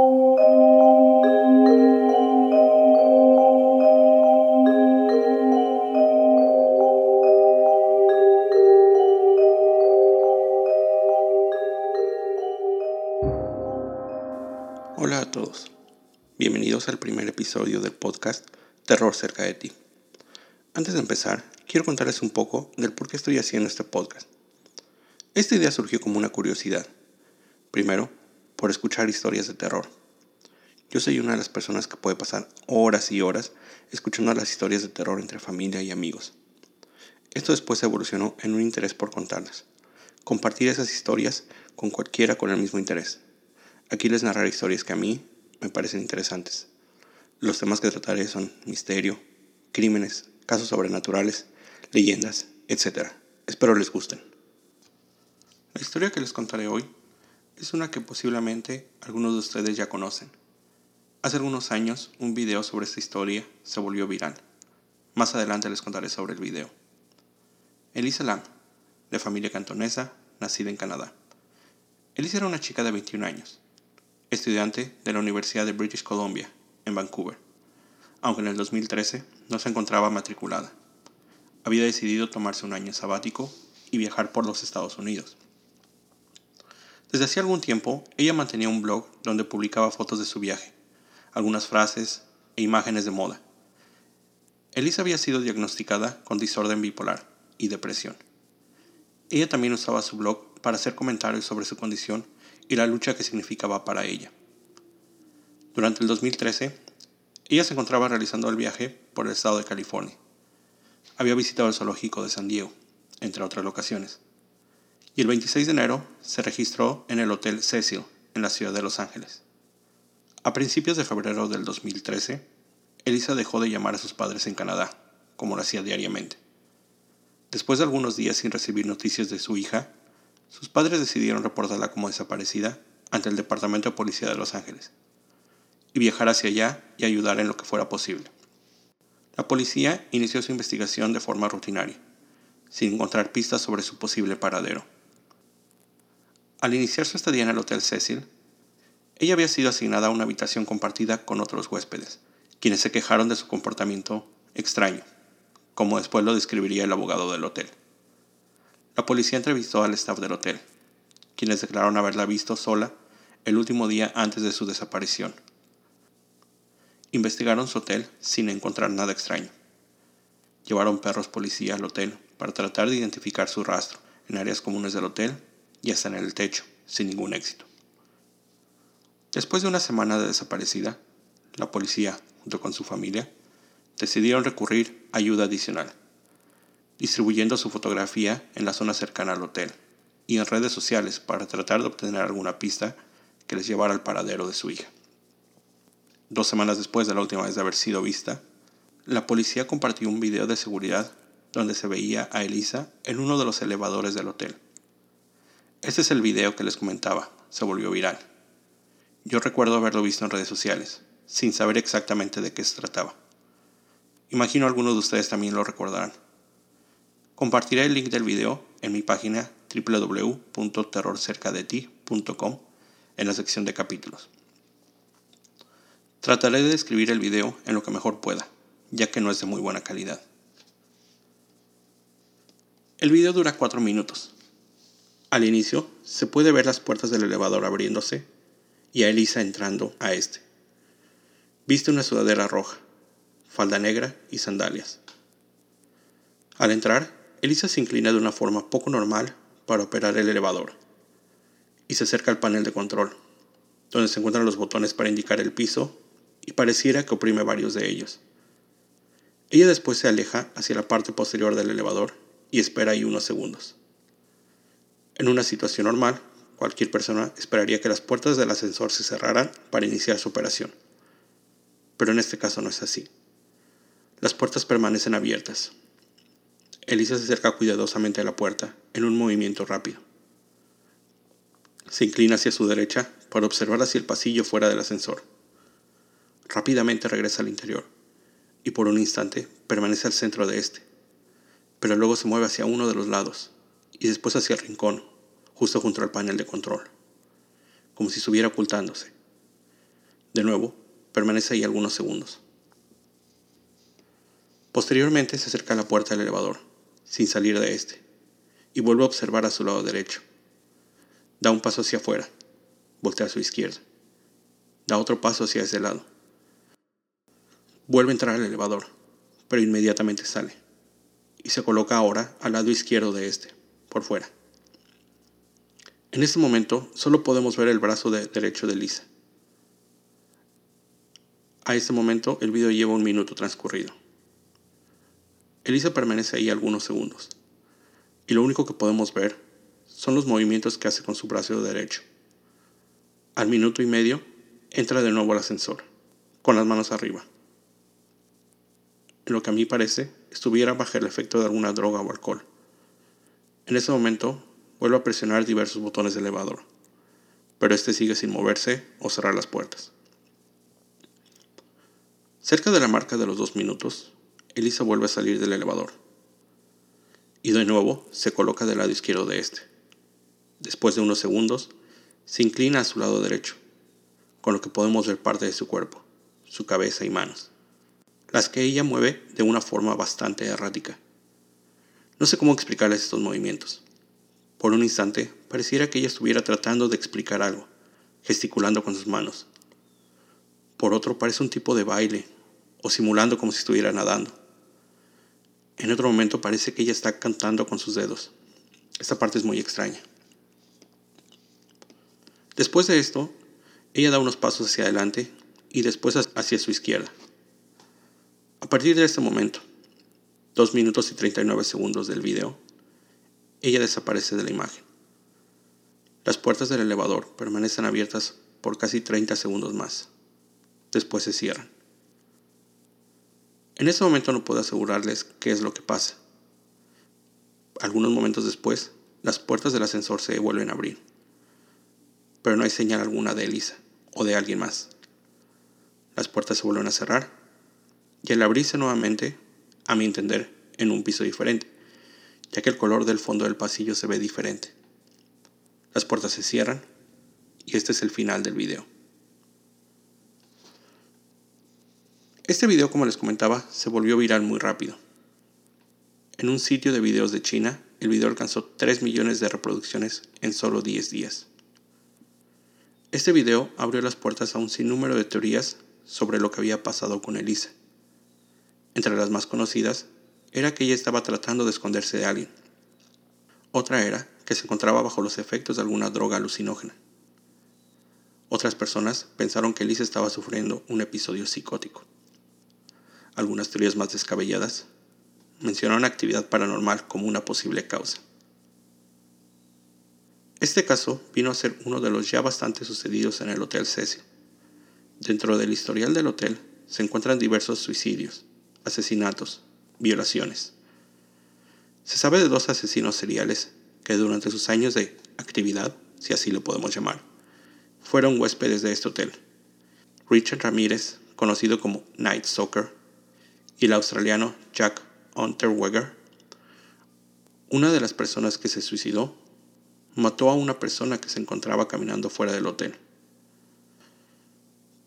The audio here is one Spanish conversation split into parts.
Hola a todos, bienvenidos al primer episodio del podcast Terror cerca de ti. Antes de empezar, quiero contarles un poco del por qué estoy haciendo este podcast. Esta idea surgió como una curiosidad. Primero, por escuchar historias de terror. Yo soy una de las personas que puede pasar horas y horas escuchando las historias de terror entre familia y amigos. Esto después evolucionó en un interés por contarlas. Compartir esas historias con cualquiera con el mismo interés. Aquí les narraré historias que a mí me parecen interesantes. Los temas que trataré son misterio, crímenes, casos sobrenaturales, leyendas, etc. Espero les gusten. La historia que les contaré hoy es una que posiblemente algunos de ustedes ya conocen. Hace algunos años un video sobre esta historia se volvió viral. Más adelante les contaré sobre el video. Elisa Lam, de familia cantonesa, nacida en Canadá. Elisa era una chica de 21 años estudiante de la Universidad de British Columbia, en Vancouver, aunque en el 2013 no se encontraba matriculada. Había decidido tomarse un año sabático y viajar por los Estados Unidos. Desde hacía algún tiempo, ella mantenía un blog donde publicaba fotos de su viaje, algunas frases e imágenes de moda. Elisa había sido diagnosticada con desorden bipolar y depresión. Ella también usaba su blog para hacer comentarios sobre su condición y la lucha que significaba para ella. Durante el 2013, ella se encontraba realizando el viaje por el estado de California. Había visitado el zoológico de San Diego, entre otras locaciones. Y el 26 de enero se registró en el Hotel Cecil, en la ciudad de Los Ángeles. A principios de febrero del 2013, Elisa dejó de llamar a sus padres en Canadá, como lo hacía diariamente. Después de algunos días sin recibir noticias de su hija, sus padres decidieron reportarla como desaparecida ante el Departamento de Policía de Los Ángeles y viajar hacia allá y ayudar en lo que fuera posible. La policía inició su investigación de forma rutinaria, sin encontrar pistas sobre su posible paradero. Al iniciar su estadía en el Hotel Cecil, ella había sido asignada a una habitación compartida con otros huéspedes, quienes se quejaron de su comportamiento extraño, como después lo describiría el abogado del hotel. La policía entrevistó al staff del hotel, quienes declararon haberla visto sola el último día antes de su desaparición. Investigaron su hotel sin encontrar nada extraño. Llevaron perros policía al hotel para tratar de identificar su rastro en áreas comunes del hotel y hasta en el techo, sin ningún éxito. Después de una semana de desaparecida, la policía, junto con su familia, decidieron recurrir a ayuda adicional distribuyendo su fotografía en la zona cercana al hotel y en redes sociales para tratar de obtener alguna pista que les llevara al paradero de su hija. Dos semanas después de la última vez de haber sido vista, la policía compartió un video de seguridad donde se veía a Elisa en uno de los elevadores del hotel. Este es el video que les comentaba, se volvió viral. Yo recuerdo haberlo visto en redes sociales, sin saber exactamente de qué se trataba. Imagino algunos de ustedes también lo recordarán. Compartiré el link del video en mi página www.terrorcercadeti.com en la sección de capítulos. Trataré de describir el video en lo que mejor pueda, ya que no es de muy buena calidad. El video dura 4 minutos. Al inicio se puede ver las puertas del elevador abriéndose y a Elisa entrando a este. Viste una sudadera roja, falda negra y sandalias. Al entrar, Elisa se inclina de una forma poco normal para operar el elevador y se acerca al panel de control, donde se encuentran los botones para indicar el piso y pareciera que oprime varios de ellos. Ella después se aleja hacia la parte posterior del elevador y espera ahí unos segundos. En una situación normal, cualquier persona esperaría que las puertas del ascensor se cerraran para iniciar su operación. Pero en este caso no es así. Las puertas permanecen abiertas, Elisa se acerca cuidadosamente a la puerta, en un movimiento rápido. Se inclina hacia su derecha para observar hacia el pasillo fuera del ascensor. Rápidamente regresa al interior y por un instante permanece al centro de este, pero luego se mueve hacia uno de los lados y después hacia el rincón, justo junto al panel de control, como si estuviera ocultándose. De nuevo, permanece ahí algunos segundos. Posteriormente se acerca a la puerta del elevador, sin salir de este, y vuelve a observar a su lado derecho. Da un paso hacia afuera, voltea a su izquierda, da otro paso hacia ese lado. Vuelve a entrar al elevador, pero inmediatamente sale, y se coloca ahora al lado izquierdo de este, por fuera. En este momento solo podemos ver el brazo derecho de Lisa. A este momento el video lleva un minuto transcurrido. Elisa permanece ahí algunos segundos, y lo único que podemos ver son los movimientos que hace con su brazo derecho. Al minuto y medio, entra de nuevo al ascensor, con las manos arriba. En lo que a mí parece, estuviera bajo el efecto de alguna droga o alcohol. En ese momento, vuelve a presionar diversos botones del elevador, pero este sigue sin moverse o cerrar las puertas. Cerca de la marca de los dos minutos, Elisa vuelve a salir del elevador. Y de nuevo se coloca del lado izquierdo de este. Después de unos segundos, se inclina a su lado derecho, con lo que podemos ver parte de su cuerpo, su cabeza y manos, las que ella mueve de una forma bastante errática. No sé cómo explicarles estos movimientos. Por un instante, pareciera que ella estuviera tratando de explicar algo, gesticulando con sus manos. Por otro, parece un tipo de baile, o simulando como si estuviera nadando. En otro momento parece que ella está cantando con sus dedos. Esta parte es muy extraña. Después de esto, ella da unos pasos hacia adelante y después hacia su izquierda. A partir de este momento, 2 minutos y 39 segundos del video, ella desaparece de la imagen. Las puertas del elevador permanecen abiertas por casi 30 segundos más. Después se cierran. En ese momento no puedo asegurarles qué es lo que pasa. Algunos momentos después, las puertas del ascensor se vuelven a abrir. Pero no hay señal alguna de Elisa o de alguien más. Las puertas se vuelven a cerrar y al abrirse nuevamente, a mi entender, en un piso diferente, ya que el color del fondo del pasillo se ve diferente. Las puertas se cierran y este es el final del video. Este video, como les comentaba, se volvió viral muy rápido. En un sitio de videos de China, el video alcanzó 3 millones de reproducciones en solo 10 días. Este video abrió las puertas a un sinnúmero de teorías sobre lo que había pasado con Elisa. Entre las más conocidas era que ella estaba tratando de esconderse de alguien. Otra era que se encontraba bajo los efectos de alguna droga alucinógena. Otras personas pensaron que Elisa estaba sufriendo un episodio psicótico algunas teorías más descabelladas, mencionaron actividad paranormal como una posible causa. Este caso vino a ser uno de los ya bastante sucedidos en el Hotel Cecil. Dentro del historial del hotel se encuentran diversos suicidios, asesinatos, violaciones. Se sabe de dos asesinos seriales que durante sus años de actividad, si así lo podemos llamar, fueron huéspedes de este hotel. Richard Ramírez, conocido como Night Soccer, y el australiano Jack Unterweger, una de las personas que se suicidó, mató a una persona que se encontraba caminando fuera del hotel.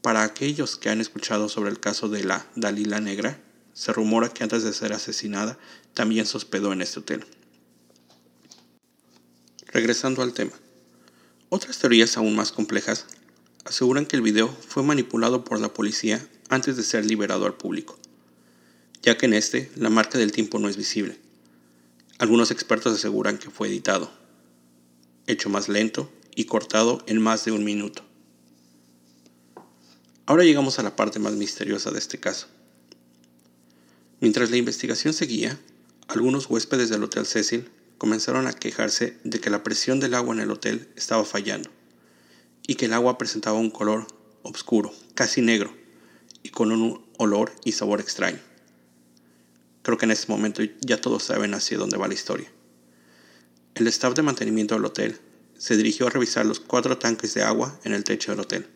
Para aquellos que han escuchado sobre el caso de la Dalila Negra, se rumora que antes de ser asesinada también se hospedó en este hotel. Regresando al tema, otras teorías aún más complejas aseguran que el video fue manipulado por la policía antes de ser liberado al público ya que en este la marca del tiempo no es visible. Algunos expertos aseguran que fue editado, hecho más lento y cortado en más de un minuto. Ahora llegamos a la parte más misteriosa de este caso. Mientras la investigación seguía, algunos huéspedes del Hotel Cecil comenzaron a quejarse de que la presión del agua en el hotel estaba fallando y que el agua presentaba un color oscuro, casi negro, y con un olor y sabor extraño. Creo que en este momento ya todos saben hacia dónde va la historia. El staff de mantenimiento del hotel se dirigió a revisar los cuatro tanques de agua en el techo del hotel.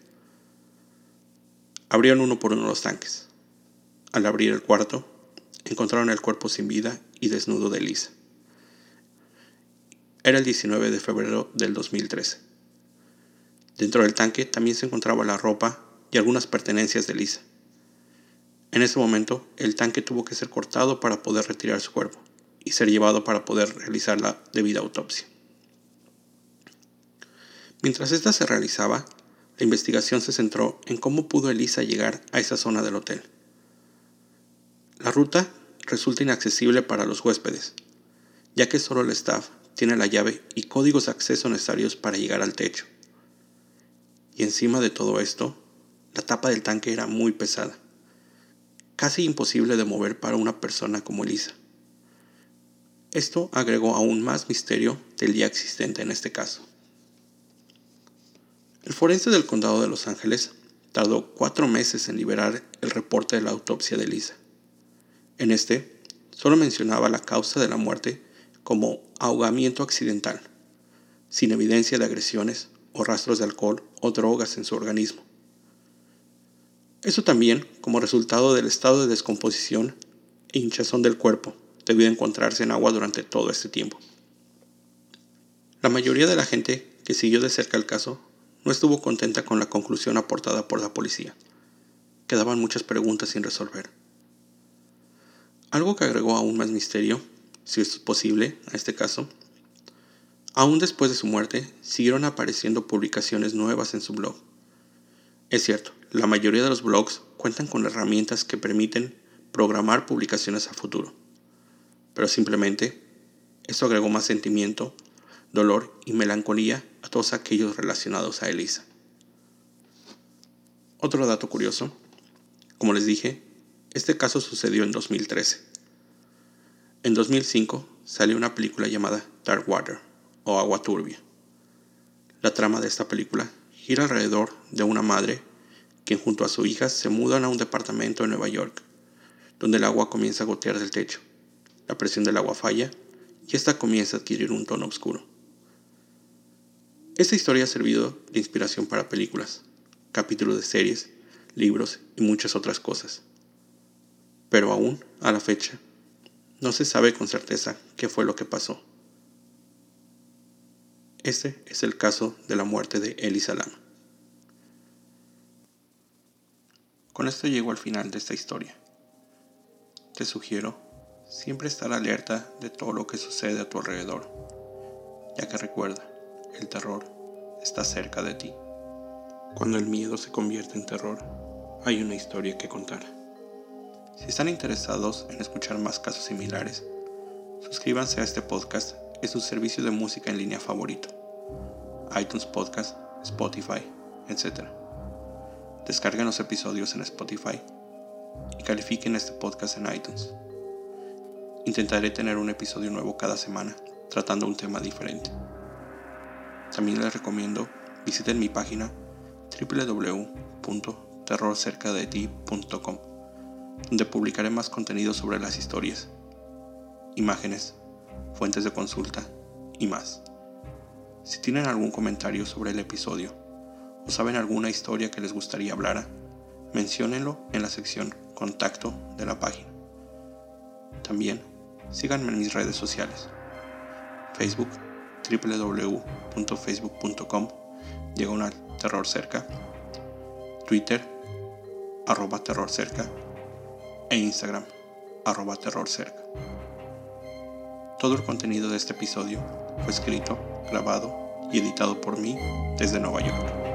Abrieron uno por uno los tanques. Al abrir el cuarto, encontraron el cuerpo sin vida y desnudo de Lisa. Era el 19 de febrero del 2013. Dentro del tanque también se encontraba la ropa y algunas pertenencias de Lisa. En ese momento, el tanque tuvo que ser cortado para poder retirar su cuerpo y ser llevado para poder realizar la debida autopsia. Mientras esta se realizaba, la investigación se centró en cómo pudo Elisa llegar a esa zona del hotel. La ruta resulta inaccesible para los huéspedes, ya que solo el staff tiene la llave y códigos de acceso necesarios para llegar al techo. Y encima de todo esto, la tapa del tanque era muy pesada, casi imposible de mover para una persona como Elisa. Esto agregó aún más misterio del día existente en este caso. El forense del condado de Los Ángeles tardó cuatro meses en liberar el reporte de la autopsia de Elisa. En este, solo mencionaba la causa de la muerte como ahogamiento accidental, sin evidencia de agresiones o rastros de alcohol o drogas en su organismo. Eso también como resultado del estado de descomposición e hinchazón del cuerpo debido a encontrarse en agua durante todo este tiempo. La mayoría de la gente que siguió de cerca el caso no estuvo contenta con la conclusión aportada por la policía. Quedaban muchas preguntas sin resolver. Algo que agregó aún más misterio si es posible, a este caso. Aún después de su muerte, siguieron apareciendo publicaciones nuevas en su blog. Es cierto, la mayoría de los blogs cuentan con herramientas que permiten programar publicaciones a futuro, pero simplemente eso agregó más sentimiento, dolor y melancolía a todos aquellos relacionados a Elisa. Otro dato curioso, como les dije, este caso sucedió en 2013. En 2005 salió una película llamada Dark Water o Agua Turbia. La trama de esta película gira alrededor de una madre quien junto a su hija se mudan a un departamento en Nueva York, donde el agua comienza a gotear del techo. La presión del agua falla y esta comienza a adquirir un tono oscuro. Esta historia ha servido de inspiración para películas, capítulos de series, libros y muchas otras cosas. Pero aún, a la fecha, no se sabe con certeza qué fue lo que pasó. Este es el caso de la muerte de Elisa Lama. Con esto llego al final de esta historia. Te sugiero siempre estar alerta de todo lo que sucede a tu alrededor, ya que recuerda, el terror está cerca de ti. Cuando el miedo se convierte en terror, hay una historia que contar. Si están interesados en escuchar más casos similares, suscríbanse a este podcast en su servicio de música en línea favorito, iTunes Podcast, Spotify, etc. Descarguen los episodios en Spotify y califiquen este podcast en iTunes. Intentaré tener un episodio nuevo cada semana, tratando un tema diferente. También les recomiendo visiten mi página www.terrorcercadeti.com donde publicaré más contenido sobre las historias, imágenes, fuentes de consulta y más. Si tienen algún comentario sobre el episodio o saben alguna historia que les gustaría hablar, menciónenlo en la sección Contacto de la página. También síganme en mis redes sociales. Facebook www.facebook.com diagonal terror cerca. Twitter arroba terror cerca e Instagram, arroba terrorcerca. Todo el contenido de este episodio fue escrito, grabado y editado por mí desde Nueva York.